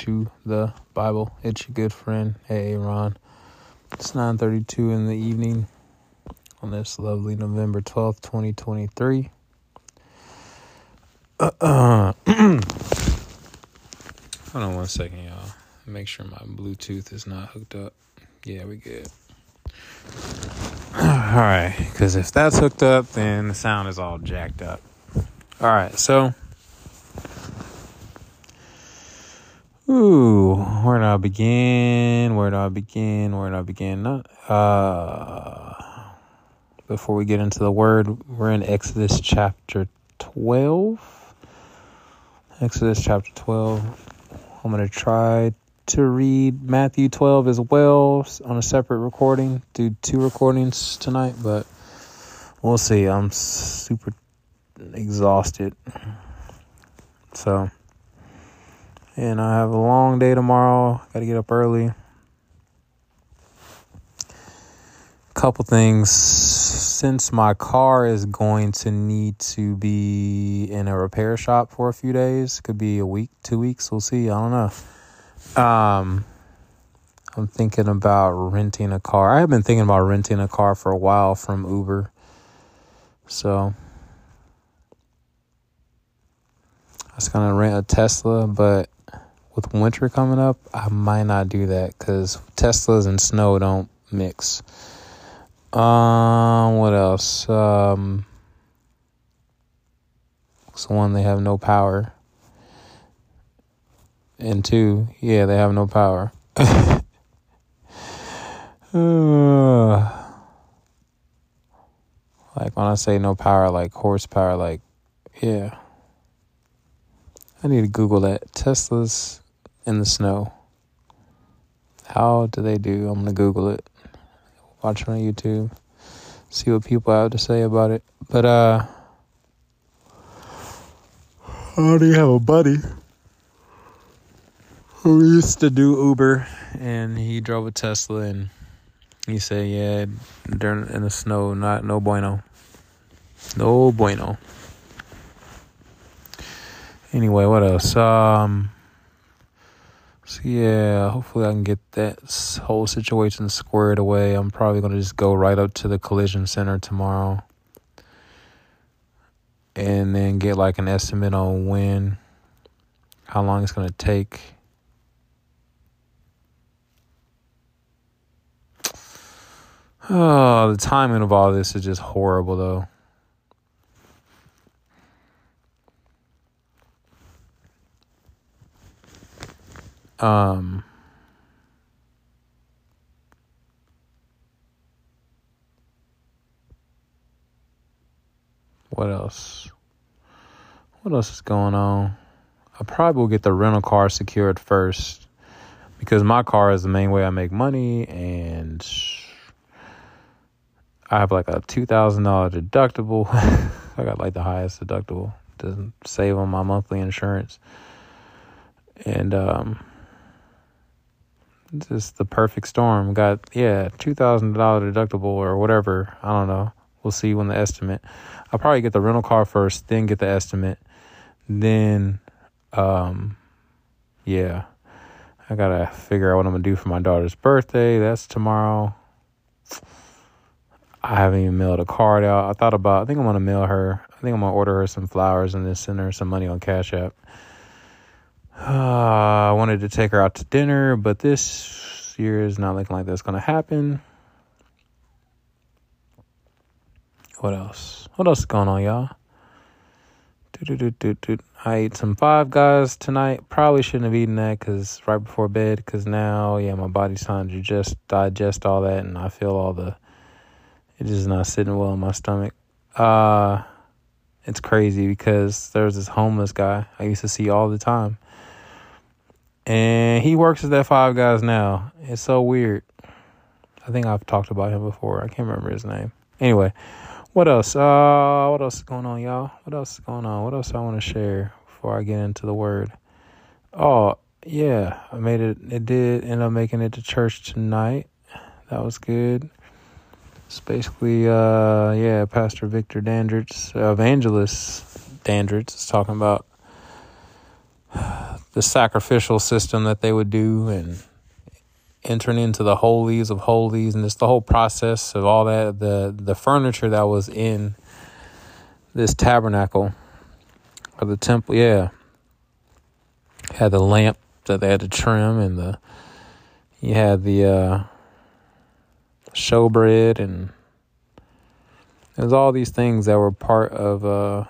Chew the Bible. It's your good friend, Aaron. It's 9:32 in the evening on this lovely November 12th, 2023. Uh, uh, hold on one second, y'all. Make sure my Bluetooth is not hooked up. Yeah, we good. All right, because if that's hooked up, then the sound is all jacked up. All right, so Ooh, where do I begin? Where do I begin? Where do I begin? Uh, before we get into the word, we're in Exodus chapter 12. Exodus chapter 12. I'm going to try to read Matthew 12 as well on a separate recording. Do two recordings tonight, but we'll see. I'm super exhausted. So and I have a long day tomorrow. Got to get up early. Couple things. Since my car is going to need to be in a repair shop for a few days, could be a week, two weeks. We'll see. I don't know. Um, I'm thinking about renting a car. I have been thinking about renting a car for a while from Uber. So I was gonna rent a Tesla, but with winter coming up, I might not do that because Teslas and snow don't mix. Um, what else? Um, the one they have no power. And two, yeah, they have no power. like when I say no power, like horsepower, like, yeah. I need to Google that. Teslas in the snow. How do they do? I'm gonna Google it. Watch it on YouTube. See what people have to say about it. But uh I already have a buddy who used to do Uber and he drove a Tesla and he said, Yeah, during in the snow, not no bueno. No bueno. Anyway, what else? Um so yeah, hopefully I can get that whole situation squared away. I'm probably gonna just go right up to the collision center tomorrow, and then get like an estimate on when, how long it's gonna take. Oh, the timing of all this is just horrible, though. Um, what else? What else is going on? I probably will get the rental car secured first because my car is the main way I make money and I have like a $2,000 deductible. I got like the highest deductible to save on my monthly insurance. And um just the perfect storm. Got yeah, two thousand dollar deductible or whatever. I don't know. We'll see when the estimate. I'll probably get the rental car first, then get the estimate, then, um, yeah, I gotta figure out what I'm gonna do for my daughter's birthday. That's tomorrow. I haven't even mailed a card out. I thought about. I think I'm gonna mail her. I think I'm gonna order her some flowers and then send her some money on Cash App. Uh, I wanted to take her out to dinner, but this year is not looking like that's going to happen. What else? What else is going on, y'all? I ate some Five Guys tonight. Probably shouldn't have eaten that because right before bed. Because now, yeah, my body's trying to just digest all that, and I feel all the. It is not sitting well in my stomach. Uh, it's crazy because there's this homeless guy I used to see all the time and he works at that Five Guys now. It's so weird. I think I've talked about him before. I can't remember his name. Anyway, what else? Uh, what else is going on, y'all? What else is going on? What else I want to share before I get into the word? Oh, yeah, I made it. It did end up making it to church tonight. That was good. It's basically, uh, yeah, Pastor Victor Dandridge, evangelist Dandridge, is talking about the sacrificial system that they would do and entering into the holies of holies and just the whole process of all that the the furniture that was in this tabernacle or the temple yeah. Had the lamp that they had to trim and the you had the uh showbread and there's all these things that were part of uh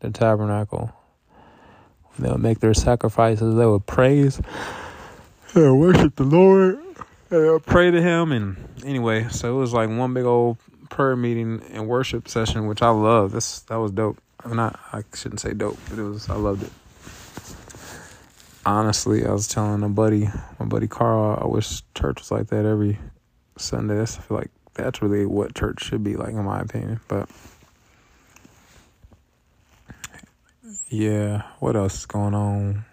the tabernacle they would make their sacrifices they would praise they would worship the lord they would pray to him and anyway so it was like one big old prayer meeting and worship session which i love this that was dope i'm not i shouldn't say dope but it was i loved it honestly, I was telling a buddy, my buddy Carl, I wish church was like that every Sunday. That's, I feel like that's really what church should be like, in my opinion. But yeah, what else is going on?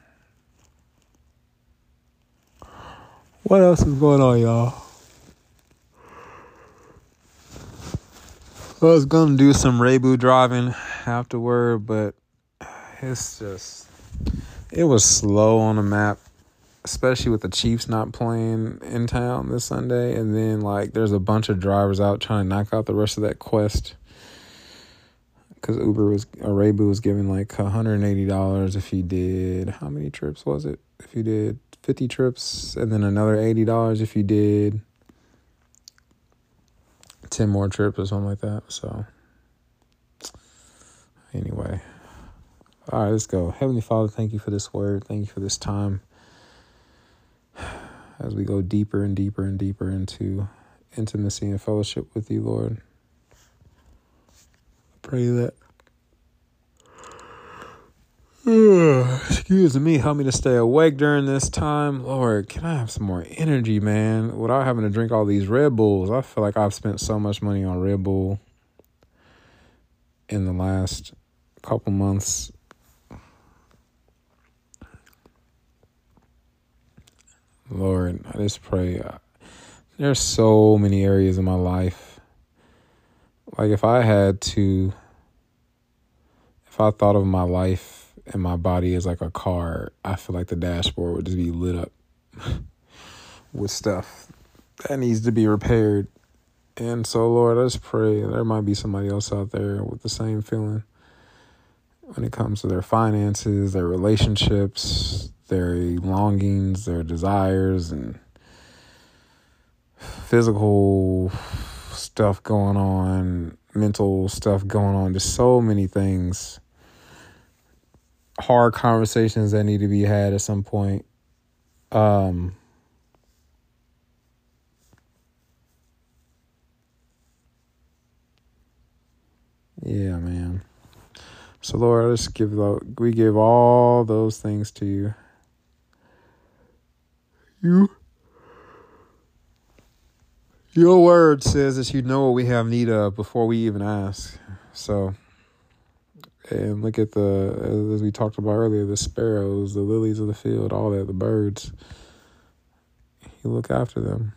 What else is going on, y'all? I was gonna do some Rebu driving afterward, but it's just it was slow on the map, especially with the Chiefs not playing in town this Sunday. And then, like, there's a bunch of drivers out trying to knock out the rest of that quest. Because Uber was, or Rebu was giving like $180 if he did, how many trips was it? If he did 50 trips, and then another $80 if you did 10 more trips or something like that. So, anyway. All right, let's go. Heavenly Father, thank you for this word. Thank you for this time. As we go deeper and deeper and deeper into intimacy and fellowship with you, Lord. Pray that. Excuse me, help me to stay awake during this time. Lord, can I have some more energy, man? Without having to drink all these Red Bulls. I feel like I've spent so much money on Red Bull in the last couple months Lord, I just pray. Uh, there's so many areas in my life. Like if I had to, if I thought of my life and my body as like a car, I feel like the dashboard would just be lit up with stuff that needs to be repaired. And so, Lord, I just pray there might be somebody else out there with the same feeling when it comes to their finances, their relationships, their longings, their desires, and physical stuff going on, mental stuff going on, just so many things. Hard conversations that need to be had at some point. Um, yeah, man. So Lord, I just give we give all those things to you you your word says that you know what we have need of before we even ask. So, and look at the, as we talked about earlier, the sparrows, the lilies of the field, all that, the birds. You look after them.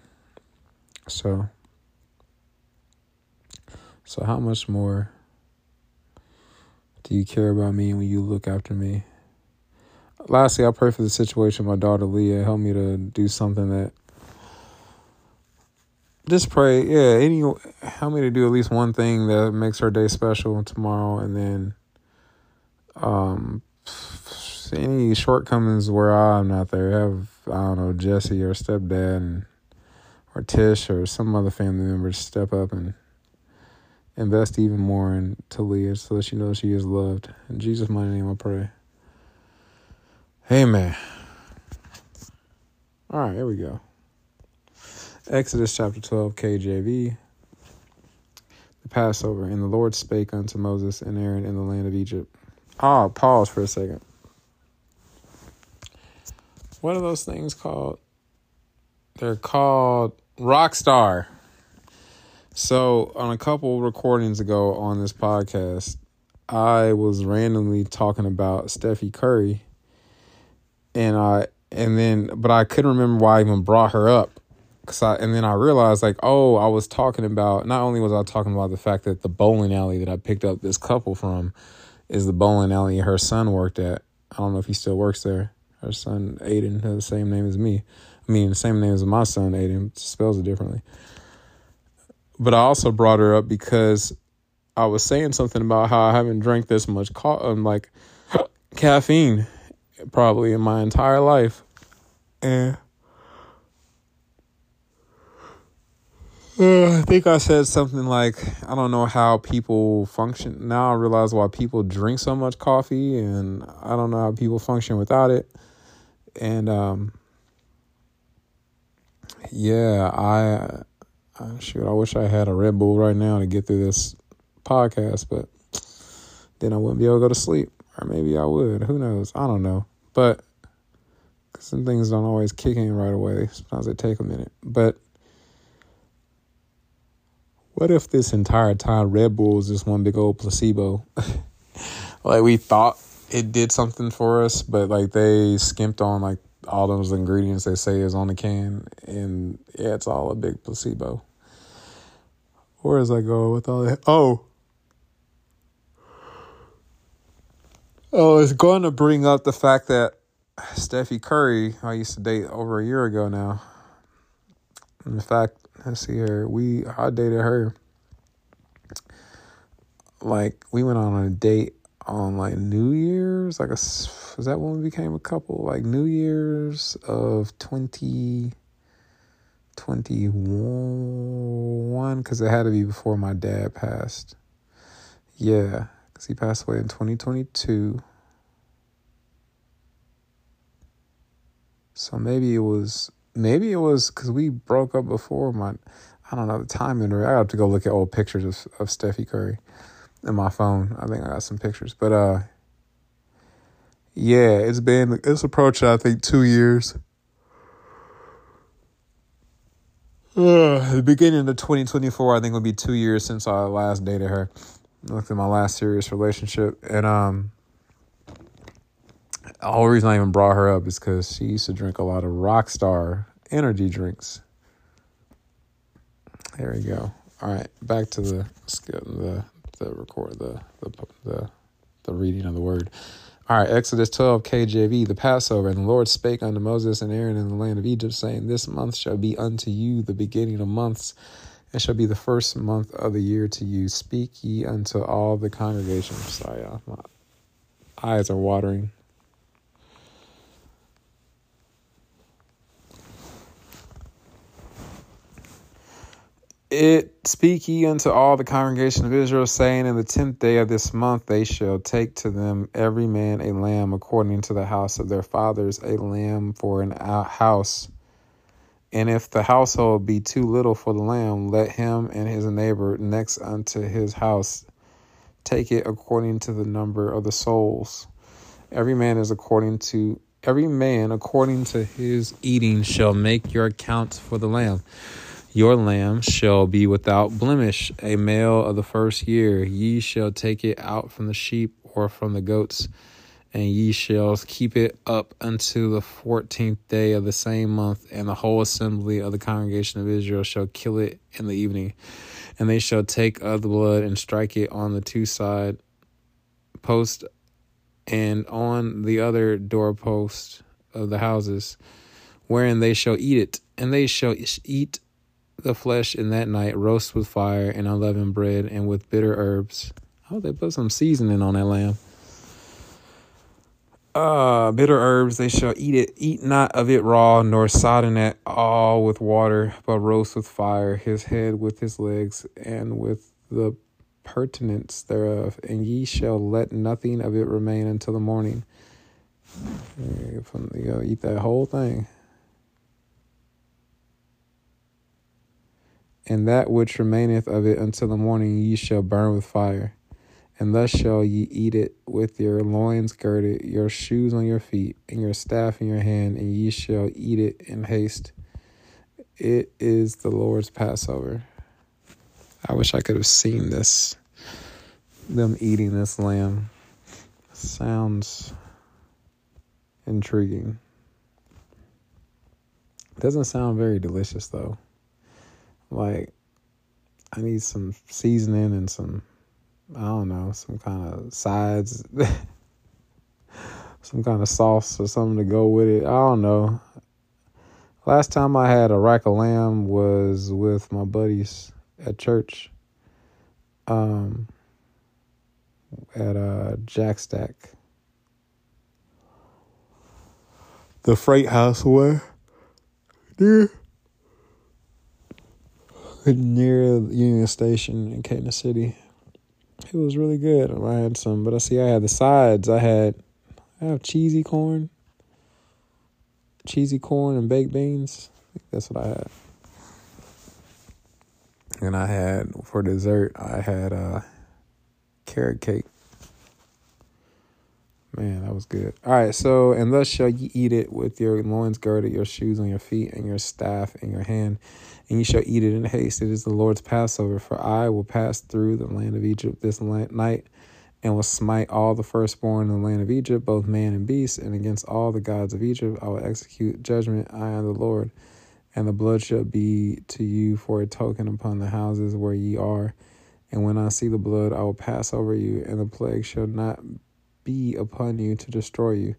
So, so how much more do you care about me when you look after me? lastly, I pray for the situation my daughter Leah. Help me to do something that just pray, yeah, any help me to do at least one thing that makes her day special tomorrow and then um any shortcomings where I'm not there. Have I don't know, Jesse or stepdad and, or Tish or some other family member step up and invest even more in Talia so that she knows she is loved. In Jesus' mighty name I pray. Amen. All right, here we go. Exodus chapter 12, KJV. The Passover. And the Lord spake unto Moses and Aaron in the land of Egypt. Oh, pause for a second. What are those things called? They're called Rockstar. So, on a couple recordings ago on this podcast, I was randomly talking about Steffi Curry and I and then but I couldn't remember why I even brought her up. Cause I and then I realized like oh I was talking about not only was I talking about the fact that the bowling alley that I picked up this couple from is the bowling alley her son worked at I don't know if he still works there. Her son Aiden has the same name as me. I mean, the same name as my son Aiden, spells it differently. But I also brought her up because I was saying something about how I haven't drank this much co- um, like caffeine probably in my entire life. And uh, I think I said something like, I don't know how people function. Now I realize why people drink so much coffee, and I don't know how people function without it. And um, yeah, I, I shoot, I wish I had a Red Bull right now to get through this podcast, but then I wouldn't be able to go to sleep. Or maybe I would. Who knows? I don't know. But some things don't always kick in right away. Sometimes they take a minute. But what if this entire time Red Bull is just one big old placebo? like we thought it did something for us, but like they skimped on like all those ingredients they say is on the can, and yeah, it's all a big placebo. Where does I go with all that? Oh. Oh, it's going to bring up the fact that Steffi Curry, I used to date over a year ago now. In fact, let's see her. We I dated her. Like we went on a date on like New Year's, like a was that when we became a couple? Like New Year's of twenty twenty one, because it had to be before my dad passed. Yeah, because he passed away in twenty twenty two. So maybe it was maybe it was because we broke up before my I don't know the timing or I have to go look at old pictures of of Steffi Curry in my phone. I think I got some pictures, but uh, yeah, it's been it's approached I think two years. Uh, the beginning of 2024, I think will be two years since I last dated her. Looked at my last serious relationship, and um, the whole reason I even brought her up is because she used to drink a lot of Rockstar energy drinks. There we go. All right, back to the the the record the the the, the reading of the word. All right, Exodus 12, KJV, the Passover. And the Lord spake unto Moses and Aaron in the land of Egypt, saying, This month shall be unto you the beginning of months, and shall be the first month of the year to you. Speak ye unto all the congregation. Sorry, my eyes are watering. It speak ye unto all the congregation of Israel, saying, In the tenth day of this month they shall take to them every man a lamb according to the house of their fathers, a lamb for an house. And if the household be too little for the lamb, let him and his neighbor next unto his house take it according to the number of the souls. Every man is according to every man according to his eating shall make your accounts for the lamb. Your lamb shall be without blemish, a male of the first year. Ye shall take it out from the sheep or from the goats, and ye shall keep it up until the fourteenth day of the same month, and the whole assembly of the congregation of Israel shall kill it in the evening. And they shall take of the blood and strike it on the two side post and on the other doorpost of the houses, wherein they shall eat it, and they shall eat the flesh in that night, roast with fire and unleavened bread and with bitter herbs. Oh, they put some seasoning on that lamb. Uh, bitter herbs, they shall eat it. Eat not of it raw, nor sodden at all with water, but roast with fire his head with his legs and with the purtenance thereof. And ye shall let nothing of it remain until the morning. You go eat that whole thing. And that which remaineth of it until the morning ye shall burn with fire. And thus shall ye eat it with your loins girded, your shoes on your feet, and your staff in your hand, and ye shall eat it in haste. It is the Lord's Passover. I wish I could have seen this. Them eating this lamb. Sounds intriguing. Doesn't sound very delicious though. Like, I need some seasoning and some, I don't know, some kind of sides. some kind of sauce or something to go with it. I don't know. Last time I had a rack of lamb was with my buddies at church. Um, at uh, Jack Stack. The freight house where near near Union Station in Kansas City. It was really good. I had some, but I see I had the sides. I had I have cheesy corn, cheesy corn and baked beans. that's what I had. And I had for dessert, I had uh, carrot cake. Man, that was good. All right, so and thus shall ye eat it with your loins girded, your shoes on your feet, and your staff in your hand, and ye shall eat it in haste. It is the Lord's Passover, for I will pass through the land of Egypt this night, and will smite all the firstborn in the land of Egypt, both man and beast, and against all the gods of Egypt I will execute judgment. I am the Lord, and the blood shall be to you for a token upon the houses where ye are. And when I see the blood, I will pass over you, and the plague shall not be upon you to destroy you.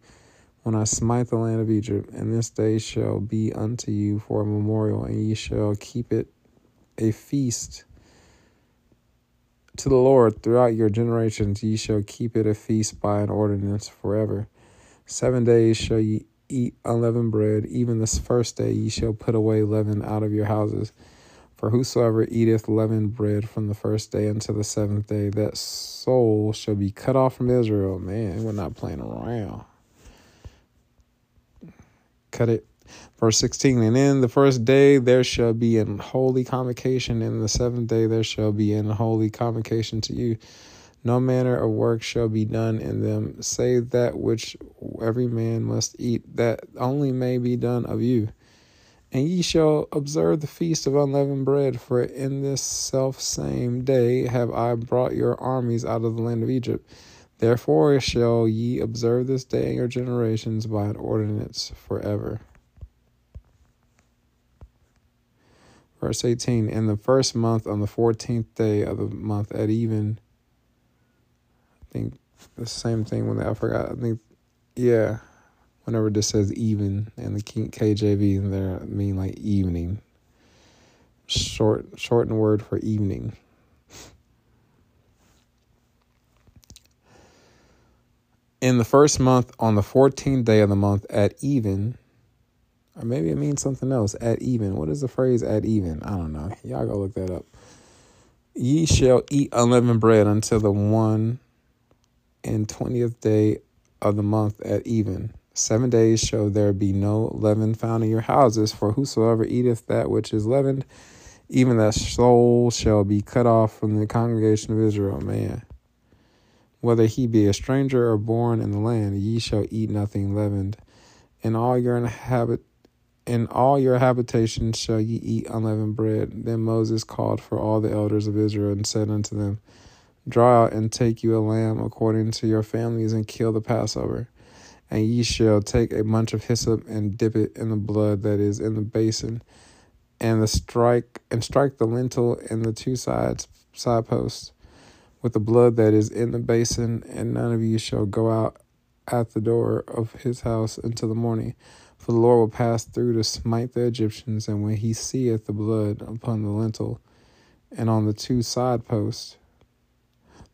When I smite the land of Egypt, and this day shall be unto you for a memorial, and ye shall keep it a feast to the Lord throughout your generations, ye shall keep it a feast by an ordinance forever. Seven days shall ye eat unleavened bread, even this first day ye shall put away leaven out of your houses. For whosoever eateth leavened bread from the first day unto the seventh day, that soul shall be cut off from Israel. Man, we're not playing around. Cut it. Verse 16, and in the first day there shall be an holy convocation, and the seventh day there shall be an holy convocation to you. No manner of work shall be done in them, save that which every man must eat, that only may be done of you. And ye shall observe the feast of unleavened bread, for in this self same day have I brought your armies out of the land of Egypt. Therefore shall ye observe this day in your generations by an ordinance forever. Verse 18 In the first month, on the fourteenth day of the month at even, I think the same thing when I forgot, I think, yeah, whenever this says even in the KJV, they mean like evening. Short, shortened word for evening. In the first month, on the 14th day of the month at even, or maybe it means something else, at even. What is the phrase at even? I don't know. Y'all go look that up. Ye shall eat unleavened bread until the one and twentieth day of the month at even. Seven days shall there be no leaven found in your houses, for whosoever eateth that which is leavened, even that soul shall be cut off from the congregation of Israel. Man, whether he be a stranger or born in the land, ye shall eat nothing leavened. In all your inhabit in all your habitations shall ye eat unleavened bread. Then Moses called for all the elders of Israel and said unto them, Draw out and take you a lamb according to your families, and kill the Passover. And ye shall take a bunch of hyssop and dip it in the blood that is in the basin, and the strike and strike the lintel and the two sides side posts with the blood that is in the basin, and none of you shall go out at the door of his house until the morning. For the Lord will pass through to smite the Egyptians, and when he seeth the blood upon the lintel and on the two side posts,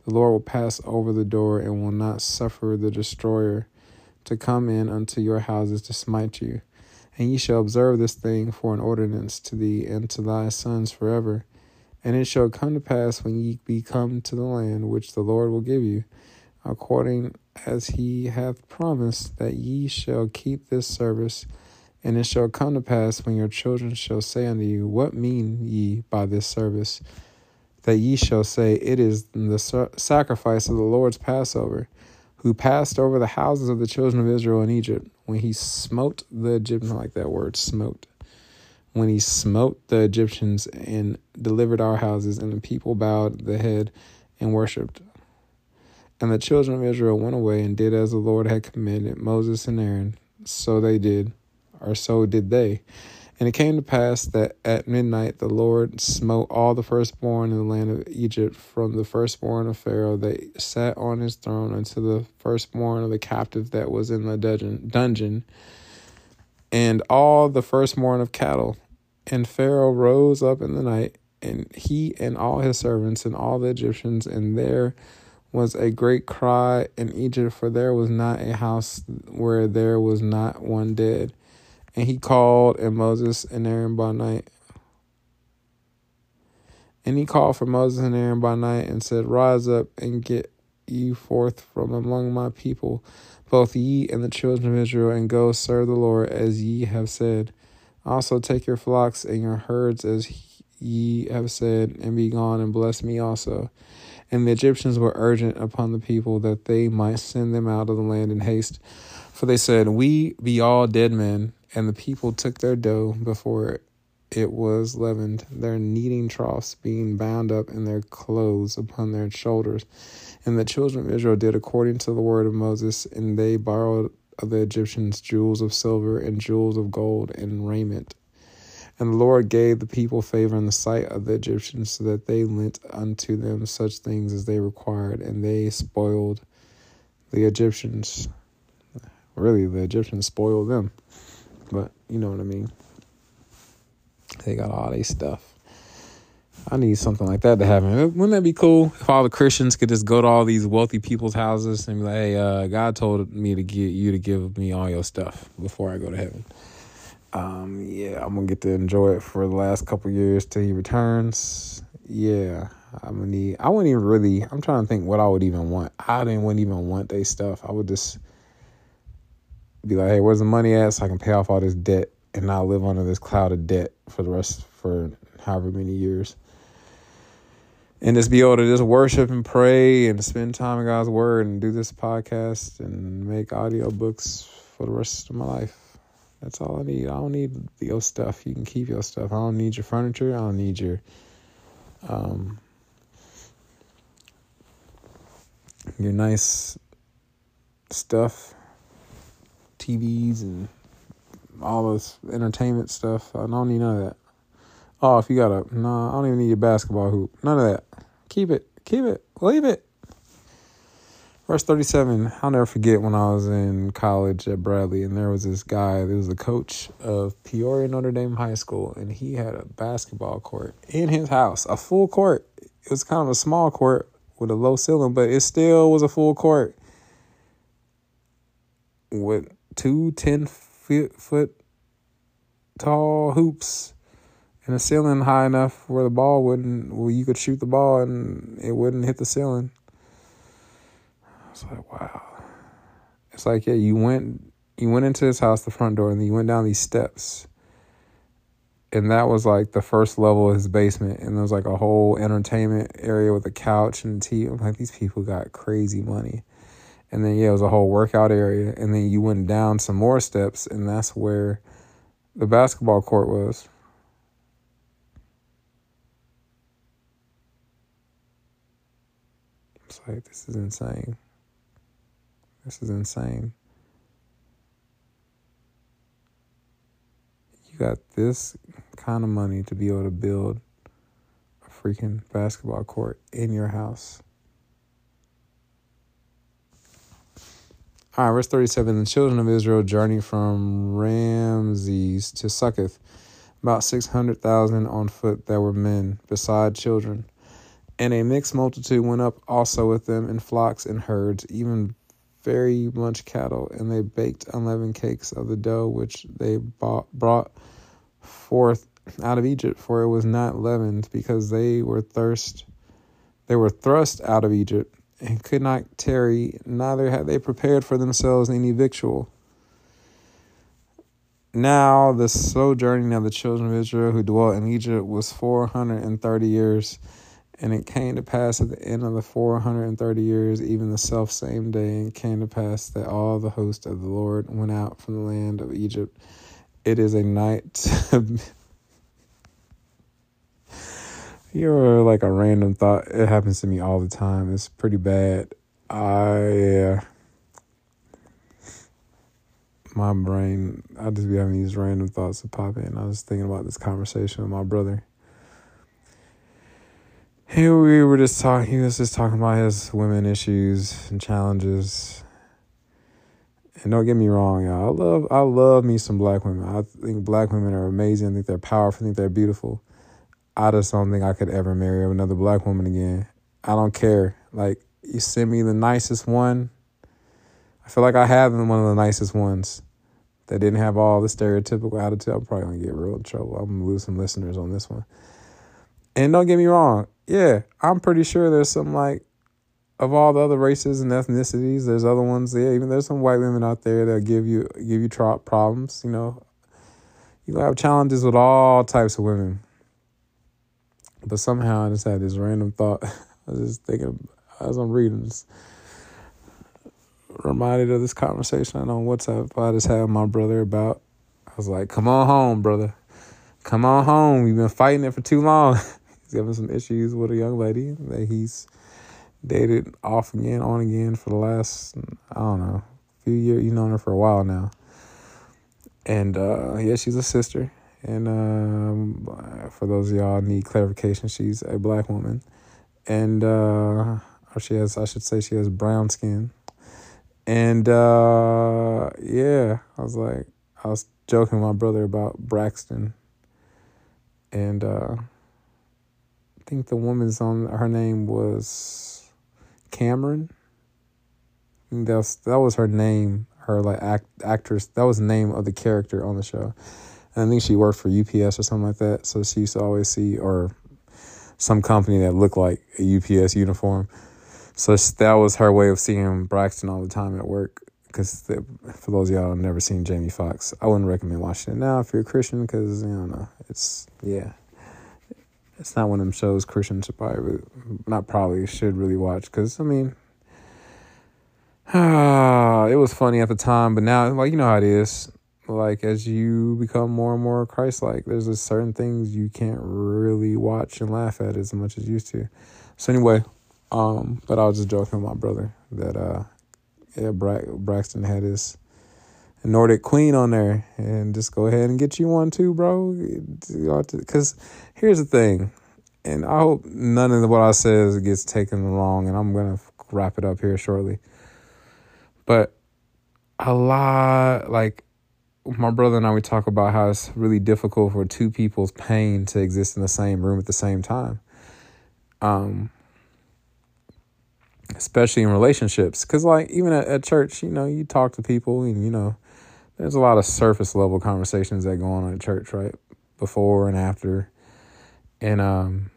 the Lord will pass over the door and will not suffer the destroyer to come in unto your houses to smite you. And ye shall observe this thing for an ordinance to thee and to thy sons forever. And it shall come to pass when ye be come to the land which the Lord will give you, according as he hath promised, that ye shall keep this service. And it shall come to pass when your children shall say unto you, What mean ye by this service? That ye shall say, It is the sacrifice of the Lord's Passover who passed over the houses of the children of Israel in Egypt when he smote the Egyptians, like that word, smote. When he smote the Egyptians and delivered our houses, and the people bowed the head and worshipped. And the children of Israel went away and did as the Lord had commanded Moses and Aaron. So they did, or so did they. And it came to pass that at midnight the Lord smote all the firstborn in the land of Egypt, from the firstborn of Pharaoh that sat on his throne unto the firstborn of the captive that was in the dungeon, dungeon and all the firstborn of cattle. And Pharaoh rose up in the night, and he and all his servants and all the Egyptians, and there was a great cry in Egypt, for there was not a house where there was not one dead. And he called and Moses and Aaron by night. And he called for Moses and Aaron by night and said, Rise up and get you forth from among my people, both ye and the children of Israel, and go serve the Lord as ye have said. Also take your flocks and your herds as ye have said, and be gone and bless me also. And the Egyptians were urgent upon the people that they might send them out of the land in haste. For they said, We be all dead men, and the people took their dough before it was leavened, their kneading troughs being bound up in their clothes upon their shoulders. And the children of Israel did according to the word of Moses, and they borrowed of the Egyptians jewels of silver and jewels of gold and raiment. And the Lord gave the people favor in the sight of the Egyptians, so that they lent unto them such things as they required, and they spoiled the Egyptians. Really, the Egyptians spoiled them. You know what I mean. They got all these stuff. I need something like that to happen. Wouldn't that be cool if all the Christians could just go to all these wealthy people's houses and be like, "Hey, uh, God told me to get you to give me all your stuff before I go to heaven." Um, yeah, I'm gonna get to enjoy it for the last couple years till He returns. Yeah, I'm gonna need. I wouldn't even really. I'm trying to think what I would even want. I didn't wouldn't even want their stuff. I would just be like, hey, where's the money at so I can pay off all this debt and not live under this cloud of debt for the rest for however many years. And just be able to just worship and pray and spend time in God's word and do this podcast and make audio books for the rest of my life. That's all I need. I don't need your stuff. You can keep your stuff. I don't need your furniture. I don't need your um your nice stuff. TVs and all this entertainment stuff. I don't need none of that. Oh, if you got a no, I don't even need a basketball hoop. None of that. Keep it. Keep it. Leave it. Verse 37, I'll never forget when I was in college at Bradley, and there was this guy, there was a coach of Peoria Notre Dame High School, and he had a basketball court in his house, a full court. It was kind of a small court with a low ceiling, but it still was a full court with two 10 foot, foot tall hoops and a ceiling high enough where the ball wouldn't, where you could shoot the ball and it wouldn't hit the ceiling. I was like, wow. It's like, yeah, you went, you went into his house, the front door, and then you went down these steps. And that was like the first level of his basement. And there was like a whole entertainment area with a couch and TV. I'm like, these people got crazy money. And then, yeah, it was a whole workout area. And then you went down some more steps, and that's where the basketball court was. It's like, this is insane. This is insane. You got this kind of money to be able to build a freaking basketball court in your house. All right, verse 37 The children of Israel journeyed from Ramses to Succoth, about 600,000 on foot that were men, beside children. And a mixed multitude went up also with them in flocks and herds, even very much cattle. And they baked unleavened cakes of the dough which they bought, brought forth out of Egypt, for it was not leavened, because they were thirst. They were thrust out of Egypt and could not tarry, neither had they prepared for themselves any victual. Now the sojourning of the children of Israel who dwelt in Egypt was four hundred and thirty years. And it came to pass at the end of the four hundred and thirty years, even the self same day, and came to pass that all the host of the Lord went out from the land of Egypt. It is a night You're like a random thought. It happens to me all the time. It's pretty bad. I uh, my brain, I just be having these random thoughts that pop in. I was thinking about this conversation with my brother. Here we were just talking. He was just talking about his women issues and challenges. And don't get me wrong, y'all. I love, I love me some black women. I think black women are amazing. I think they're powerful. I think they're beautiful. I just don't think I could ever marry another black woman again. I don't care. Like you send me the nicest one. I feel like I have one of the nicest ones that didn't have all the stereotypical attitude. I'm probably gonna get real trouble. I'm gonna lose some listeners on this one. And don't get me wrong, yeah, I'm pretty sure there's some like of all the other races and ethnicities, there's other ones. Yeah, even there's some white women out there that give you give you tro- problems. You know, you have challenges with all types of women. But somehow I just had this random thought. I was just thinking as I'm reading this, reminded of this conversation on WhatsApp I just had my brother about. I was like, "Come on home, brother. Come on home. We've been fighting it for too long." he's having some issues with a young lady that he's dated off again, on again for the last I don't know few years. You've known her for a while now, and uh, yeah, she's a sister. And um, for those of y'all need clarification, she's a black woman, and uh, or she has I should say she has brown skin, and uh, yeah, I was like I was joking with my brother about Braxton, and uh, I think the woman's on her name was Cameron. That was, that was her name, her like act, actress. That was the name of the character on the show. And I think she worked for UPS or something like that. So she used to always see or some company that looked like a UPS uniform. So that was her way of seeing Braxton all the time at work. Because for those of y'all who've never seen Jamie Foxx, I wouldn't recommend watching it now if you're a Christian. Because you know, it's yeah, it's not one of them shows Christians should probably not probably should really watch. Because I mean, ah, it was funny at the time, but now like you know how it is. Like as you become more and more Christ-like, there's just certain things you can't really watch and laugh at as much as you used to. So anyway, um, but I was just joking with my brother that uh, yeah, Bra- Braxton had his Nordic Queen on there, and just go ahead and get you one too, bro. Because here's the thing, and I hope none of what I says gets taken wrong, and I'm gonna wrap it up here shortly. But a lot, like my brother and I, we talk about how it's really difficult for two people's pain to exist in the same room at the same time. Um, especially in relationships, because like even at, at church, you know, you talk to people, and you know, there's a lot of surface level conversations that go on at church, right, before and after, and um,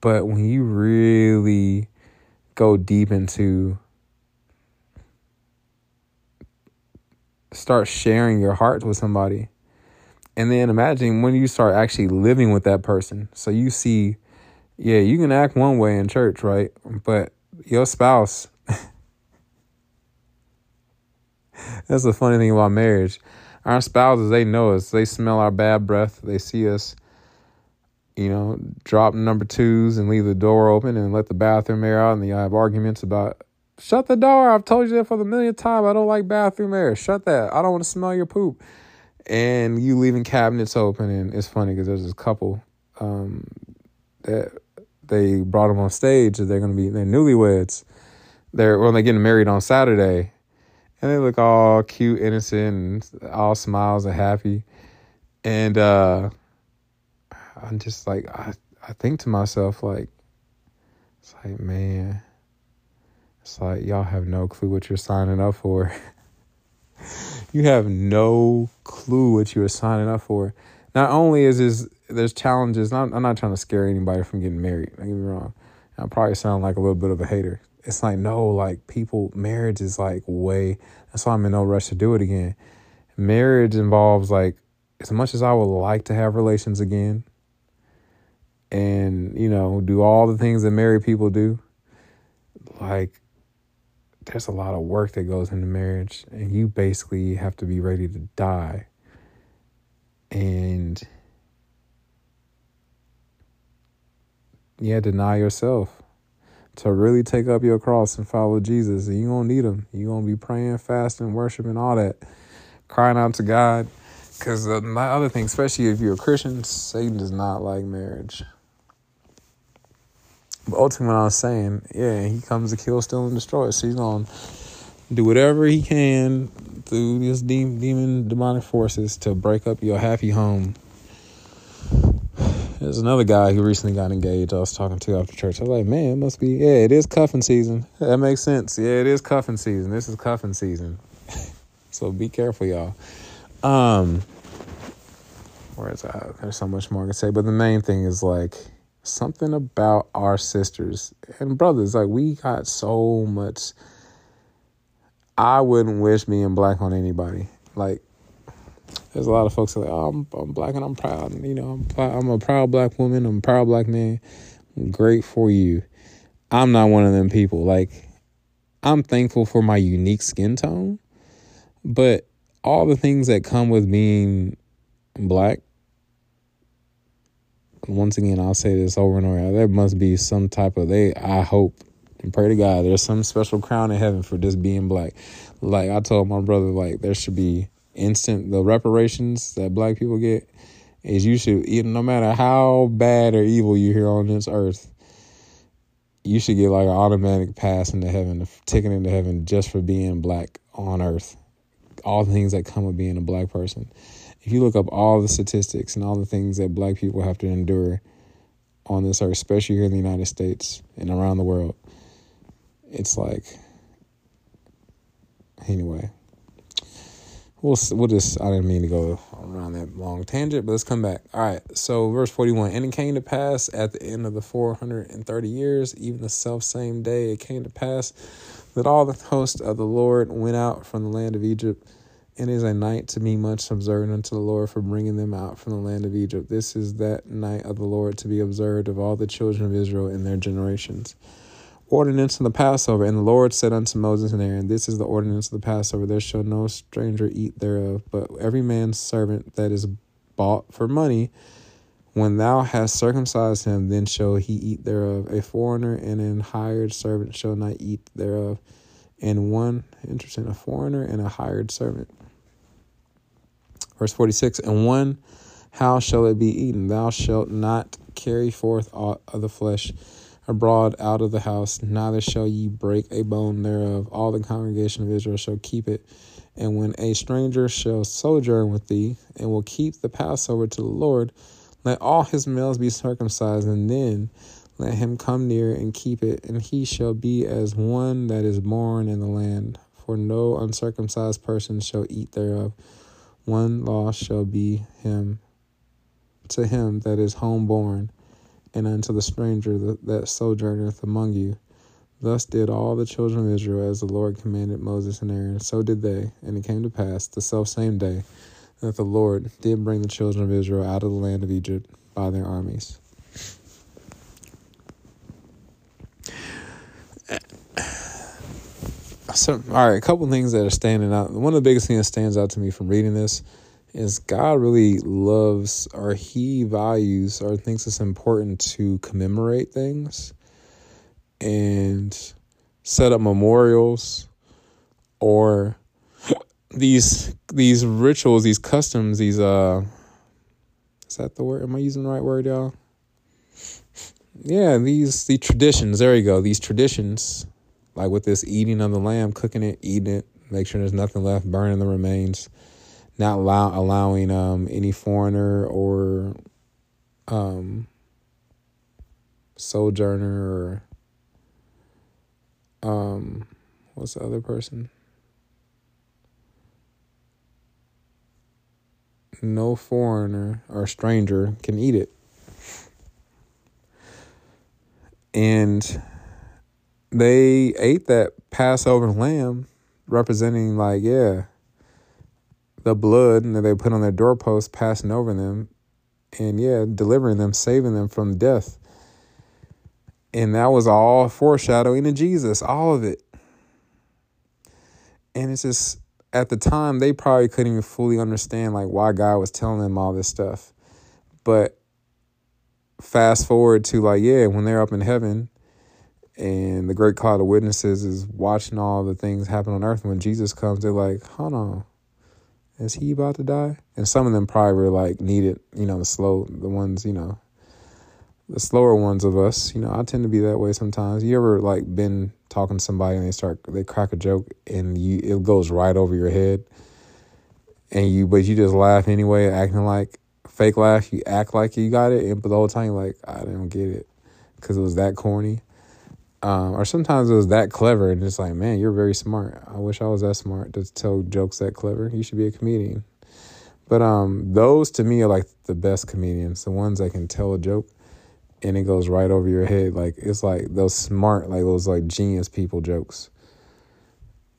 but when you really go deep into start sharing your heart with somebody. And then imagine when you start actually living with that person. So you see, yeah, you can act one way in church, right? But your spouse, that's the funny thing about marriage. Our spouses, they know us. They smell our bad breath. They see us, you know, drop number twos and leave the door open and let the bathroom air out. And you have arguments about Shut the door. I've told you that for the millionth time. I don't like bathroom air. Shut that. I don't want to smell your poop. And you leaving cabinets open. And it's funny because there's this couple um, that they brought them on stage. They're going to be, they're newlyweds. They're, well, they're getting married on Saturday. And they look all cute, innocent, and all smiles and happy. And uh, I'm just like, I, I think to myself, like, it's like, man it's like y'all have no clue what you're signing up for. you have no clue what you are signing up for. Not only is this there's challenges. Not, I'm not trying to scare anybody from getting married. Don't get me wrong. I probably sound like a little bit of a hater. It's like no, like people, marriage is like way. That's why I'm in no rush to do it again. Marriage involves like as much as I would like to have relations again, and you know do all the things that married people do. Like there's a lot of work that goes into marriage and you basically have to be ready to die and yeah deny yourself to really take up your cross and follow Jesus. And you're going to need him. You're going to be praying, fasting, worshiping, all that, crying out to God. Because uh, my other thing, especially if you're a Christian, Satan does not like marriage. But ultimately, what I was saying, yeah, he comes to kill, steal, and destroy. So he's going to do whatever he can through these demon, demonic forces to break up your happy home. There's another guy who recently got engaged. I was talking to after church. I was like, man, it must be, yeah, it is cuffing season. That makes sense. Yeah, it is cuffing season. This is cuffing season. so be careful, y'all. Um, where is that? There's so much more to say, but the main thing is like something about our sisters and brothers. Like we got so much I wouldn't wish being black on anybody. Like, there's a lot of folks that are like, oh, I'm, I'm black and I'm proud. You know, I'm, I'm a proud black woman. I'm a proud black man. Great for you. I'm not one of them people. Like, I'm thankful for my unique skin tone, but all the things that come with being black, once again, I'll say this over and over. There must be some type of they. I hope and pray to God there's some special crown in heaven for just being black. Like I told my brother, like there should be instant the reparations that black people get is you should no matter how bad or evil you hear on this earth, you should get like an automatic pass into heaven, a ticket into heaven just for being black on earth. All the things that come with being a black person. If you look up all the statistics and all the things that black people have to endure on this earth, especially here in the United States and around the world, it's like anyway we'll we'll just I didn't mean to go around that long tangent, but let's come back. All right, so verse forty one, and it came to pass at the end of the four hundred and thirty years, even the self same day, it came to pass that all the host of the Lord went out from the land of Egypt. And is a night to be much observed unto the Lord for bringing them out from the land of Egypt. This is that night of the Lord to be observed of all the children of Israel in their generations ordinance of the Passover. And the Lord said unto Moses and Aaron, This is the ordinance of the Passover. There shall no stranger eat thereof, but every man's servant that is bought for money, when thou hast circumcised him, then shall he eat thereof. A foreigner and an hired servant shall not eat thereof. And one, interesting, a foreigner and a hired servant. Verse 46 And one, how shall it be eaten? Thou shalt not carry forth aught of the flesh abroad out of the house, neither shall ye break a bone thereof. All the congregation of Israel shall keep it. And when a stranger shall sojourn with thee, and will keep the Passover to the Lord, let all his males be circumcised, and then let him come near and keep it, and he shall be as one that is born in the land. For no uncircumcised person shall eat thereof. One law shall be him to him that is homeborn and unto the stranger that, sojourneth among you. Thus did all the children of Israel as the Lord commanded Moses and Aaron. So did they. And it came to pass the self same day that the Lord did bring the children of Israel out of the land of Egypt by their armies. So, all right, a couple things that are standing out. One of the biggest things that stands out to me from reading this is God really loves or he values or thinks it's important to commemorate things and set up memorials or these these rituals, these customs, these uh is that the word? Am I using the right word, y'all? Yeah, these the traditions, there you go. These traditions, like with this eating of the lamb, cooking it, eating it, make sure there's nothing left, burning the remains not allow, allowing um, any foreigner or um, sojourner or um, what's the other person? No foreigner or stranger can eat it. And they ate that Passover lamb, representing, like, yeah, the blood that they put on their doorposts passing over them and yeah, delivering them, saving them from death. And that was all foreshadowing of Jesus, all of it. And it's just at the time they probably couldn't even fully understand like why God was telling them all this stuff. But fast forward to like, yeah, when they're up in heaven and the great cloud of witnesses is watching all the things happen on earth. When Jesus comes, they're like, hold on, is he about to die? And some of them probably were like needed, you know, the slow, the ones, you know, the slower ones of us. You know, I tend to be that way sometimes. You ever like been talking to somebody and they start, they crack a joke and you, it goes right over your head and you, but you just laugh anyway, acting like fake laugh. You act like you got it, and but the whole time you're like, I didn't get it because it was that corny. Um, or sometimes it was that clever and just like, man, you're very smart. I wish I was that smart to tell jokes that clever. You should be a comedian. But um, those to me are like the best comedians, the ones that can tell a joke and it goes right over your head. Like it's like those smart, like those like genius people jokes.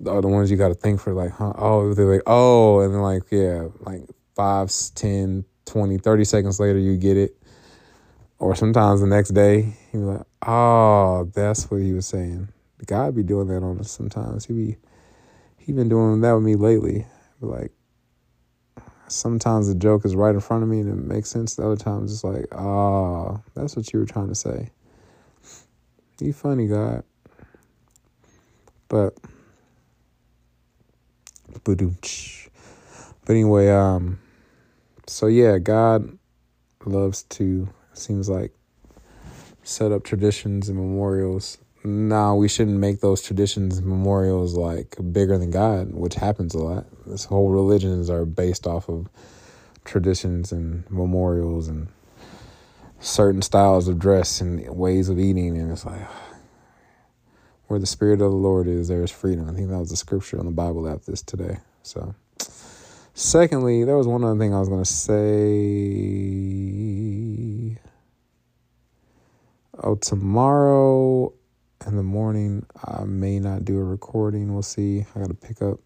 Are the ones you got to think for like, huh? Oh, they're like, oh, and then like, yeah, like five, ten, 20, 30 seconds later, you get it or sometimes the next day, was like, "Oh, that's what he was saying." God be doing that on us sometimes. He be he been doing that with me lately. Like sometimes the joke is right in front of me and it makes sense. The other times it's like, "Ah, oh, that's what you were trying to say." You funny, God. But but anyway, um so yeah, God loves to seems like set up traditions and memorials. Now we shouldn't make those traditions and memorials like bigger than God, which happens a lot. This whole religions are based off of traditions and memorials and certain styles of dress and ways of eating, and it's like where the spirit of the Lord is, there is freedom. I think that was the scripture on the Bible app this today. So, secondly, there was one other thing I was to say. Oh, tomorrow in the morning, I may not do a recording. We'll see. I got to pick up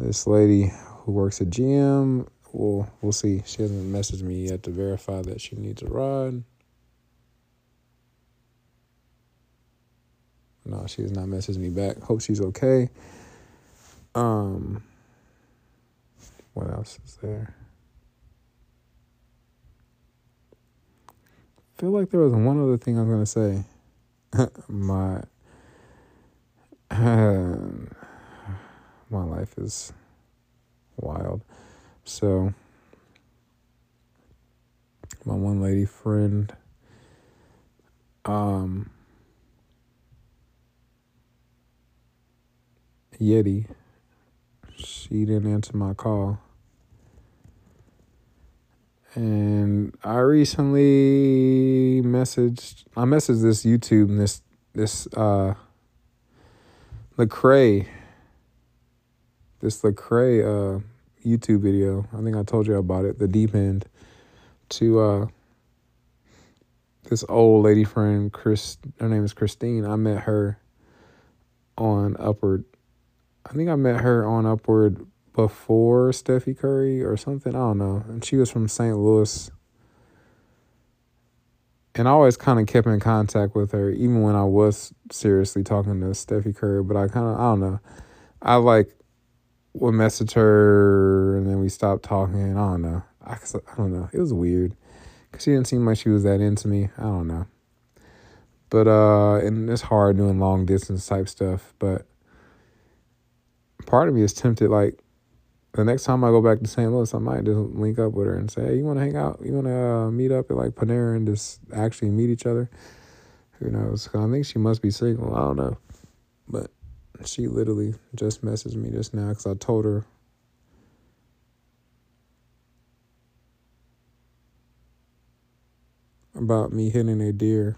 this lady who works at GM. We'll, we'll see. She hasn't messaged me yet to verify that she needs a ride. No, she has not messaged me back. Hope she's okay. Um, what else is there? Feel like there was one other thing I was gonna say. my my life is wild. So my one lady friend um Yeti she didn't answer my call and I recently messaged I messaged this YouTube this this uh Lecrae this Lecrae uh YouTube video. I think I told you about it, the deep end to uh this old lady friend Chris her name is Christine. I met her on Upward. I think I met her on Upward before Steffi Curry or something. I don't know. And she was from St. Louis. And I always kind of kept in contact with her, even when I was seriously talking to Steffi Curry. But I kind of, I don't know. I like would message her and then we stopped talking. I don't know. I, I don't know. It was weird because she didn't seem like she was that into me. I don't know. But, uh, and it's hard doing long distance type stuff. But part of me is tempted, like, the next time I go back to St. Louis, I might just link up with her and say, "Hey, you want to hang out? You want to uh, meet up at like Panera and just actually meet each other?" Who knows? I think she must be single. I don't know, but she literally just messaged me just now because I told her about me hitting a deer.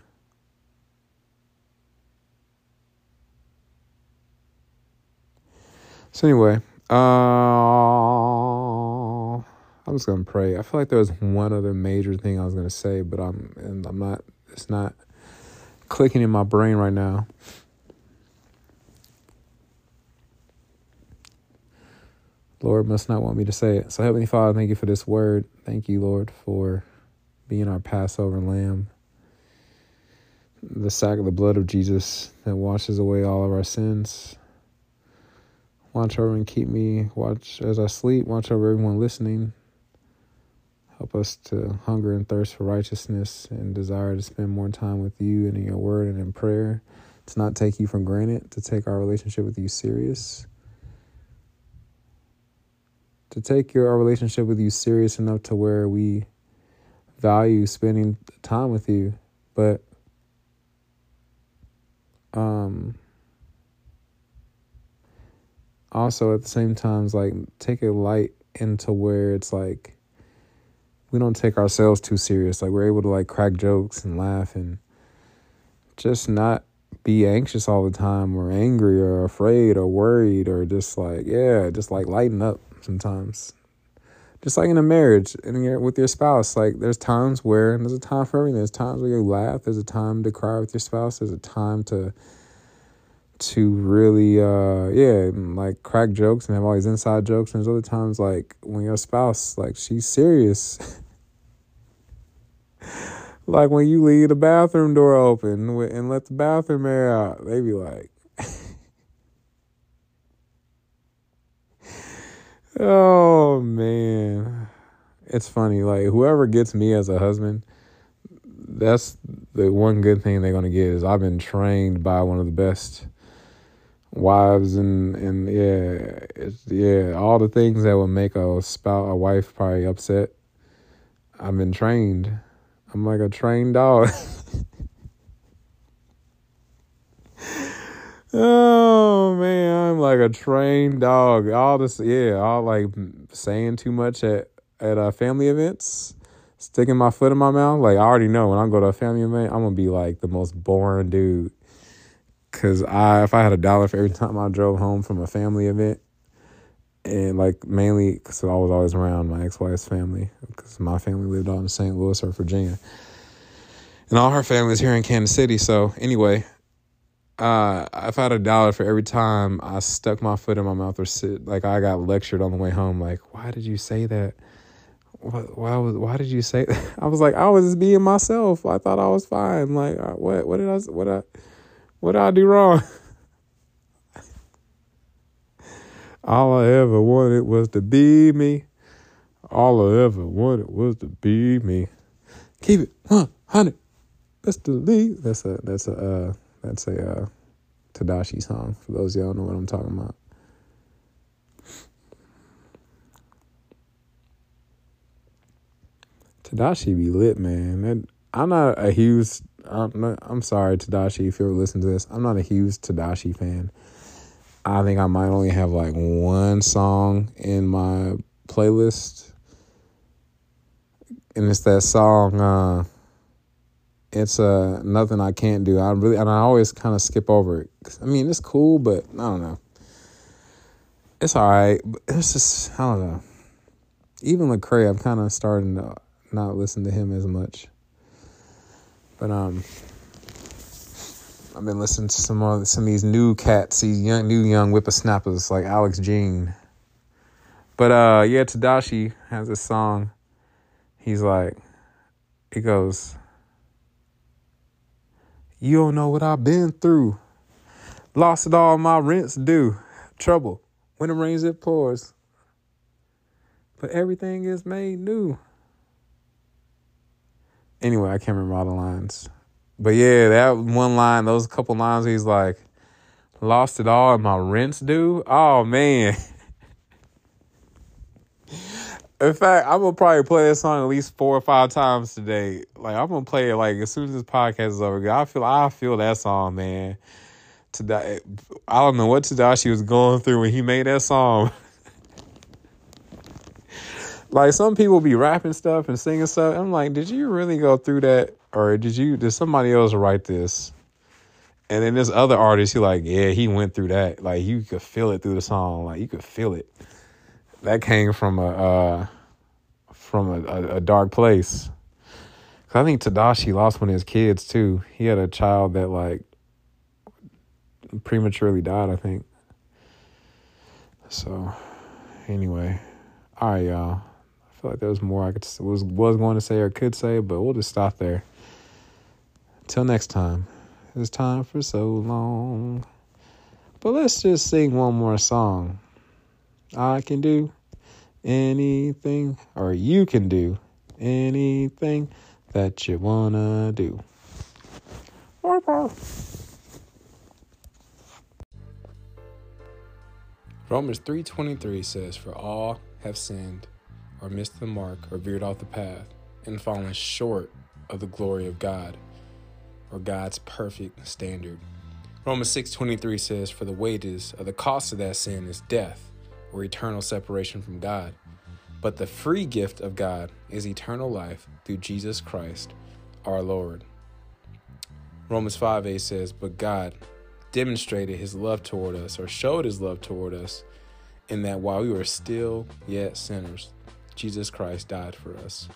So anyway, uh, I'm just gonna pray. I feel like there was one other major thing I was gonna say, but I'm and I'm not. It's not clicking in my brain right now. Lord must not want me to say it. So, Heavenly Father, thank you for this word. Thank you, Lord, for being our Passover lamb, the sack of the blood of Jesus that washes away all of our sins. Watch over and keep me. Watch as I sleep. Watch over everyone listening. Help us to hunger and thirst for righteousness and desire to spend more time with you and in your word and in prayer. To not take you for granted, to take our relationship with you serious. To take your our relationship with you serious enough to where we value spending time with you, but um also at the same times like take it light into where it's like we don't take ourselves too serious. Like we're able to like crack jokes and laugh and just not be anxious all the time or angry or afraid or worried or just like yeah, just like lighten up sometimes. Just like in a marriage and with your spouse, like there's times where there's a time for everything. There's times where you laugh. There's a time to cry with your spouse. There's a time to to really uh yeah like crack jokes and have all these inside jokes and there's other times like when your spouse like she's serious like when you leave the bathroom door open and let the bathroom air out, they be like, oh man. It's funny. Like, whoever gets me as a husband, that's the one good thing they're going to get is I've been trained by one of the best wives and and yeah yeah all the things that would make a spouse a wife probably upset i've been trained I'm like a trained dog. oh man, I'm like a trained dog. All this, yeah, all like saying too much at at uh, family events, sticking my foot in my mouth. Like I already know when I go to a family event, I'm gonna be like the most boring dude. Cause I, if I had a dollar for every time I drove home from a family event, and like mainly because I was always around my ex-wife's family because my family lived out in St. Louis or Virginia, and all her family is here in Kansas City. So anyway, uh, if I had a dollar for every time I stuck my foot in my mouth or sit, like I got lectured on the way home, like why did you say that? What, why was why did you say that? I was like I was just being myself. I thought I was fine. Like what what did I what I what I do wrong? All I ever wanted was to be me. All I ever wanted was to be me. Keep it one hundred. That's the lead. That's a that's a uh, that's a uh, Tedashii song. For those y'all know what I'm talking about. Tedashii be lit, man. That, I'm not a huge. I'm, I'm sorry, Tedashii, if you ever listen to this. I'm not a huge Tedashii fan. I think I might only have like one song in my playlist. And it's that song, uh, it's uh, nothing I can't do. I really, and I always kind of skip over it. I mean, it's cool, but I don't know. It's all right, but it's just, I don't know. Even Lecrae, I'm kind of starting to not listen to him as much. But, um, I've been listening to some of some of these new cats, these young new young whippersnappers like Alex Jean. But uh yeah, Tedashii has a song. He's like he goes You don't know what I've been through. Lost it all my rents due. Trouble. When it rains it pours. But everything is made new. Anyway, I can't remember all the lines. But yeah, that one line, those couple lines, he's like, lost it all and my rent's due. Oh man. In fact, I'm gonna probably play this song at least four or five times today. Like I'm gonna play it like as soon as this podcast is over. I feel I feel that song, man. Today, I don't know what Tedashii was going through when he made that song. like some people be rapping stuff and singing stuff. I'm like, did you really go through that? or did you did somebody else write this? And then this other artist, he like, yeah, he went through that. Like you could feel it through the song. Like you could feel it. That came from a uh, from a, a, a dark place. Cause I think Tedashii lost one of his kids too. He had a child that like prematurely died. I think. So, anyway, all right, y'all. Feel like there was more I could was was going to say or could say, but we'll just stop there. Till next time. It's time for so long. But let's just sing one more song. I can do anything, or you can do anything that you wanna do. Romans 3:23 says, "For all have sinned, or missed the mark, or veered off the path, and fallen short of the glory of God, or God's perfect standard." Romans 6:23 says, "For the wages of the cost of that sin is death, or eternal separation from God." But the free gift of God is eternal life through Jesus Christ our Lord. Romans 5 8 says, But God demonstrated his love toward us, or showed his love toward us, in that while we were still yet sinners, Jesus Christ died for us.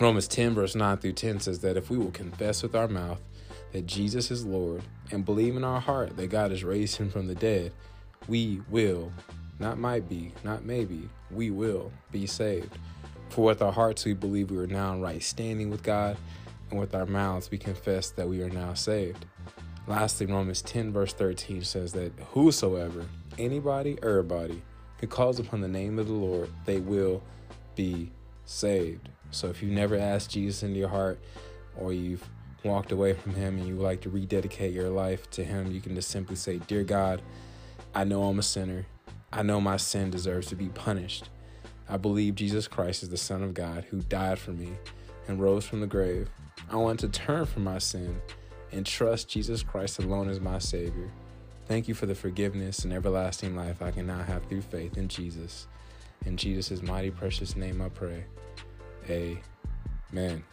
Romans 10, verse 9 through 10 says that if we will confess with our mouth that Jesus is Lord and believe in our heart that God has raised him from the dead, we will not might be, not maybe, we will be saved. For with our hearts we believe we are now in right standing with God, and with our mouths we confess that we are now saved. Lastly, Romans 10, verse 13 says that whosoever, anybody, everybody, who calls upon the name of the Lord, they will be saved. So if you've never asked Jesus into your heart, or you've walked away from Him and you would like to rededicate your life to Him, you can just simply say, Dear God, I know I'm a sinner. I know my sin deserves to be punished. I believe Jesus Christ is the Son of God who died for me and rose from the grave. I want to turn from my sin and trust Jesus Christ alone as my Savior. Thank you for the forgiveness and everlasting life I can now have through faith in Jesus. In Jesus' mighty precious name I pray. Amen.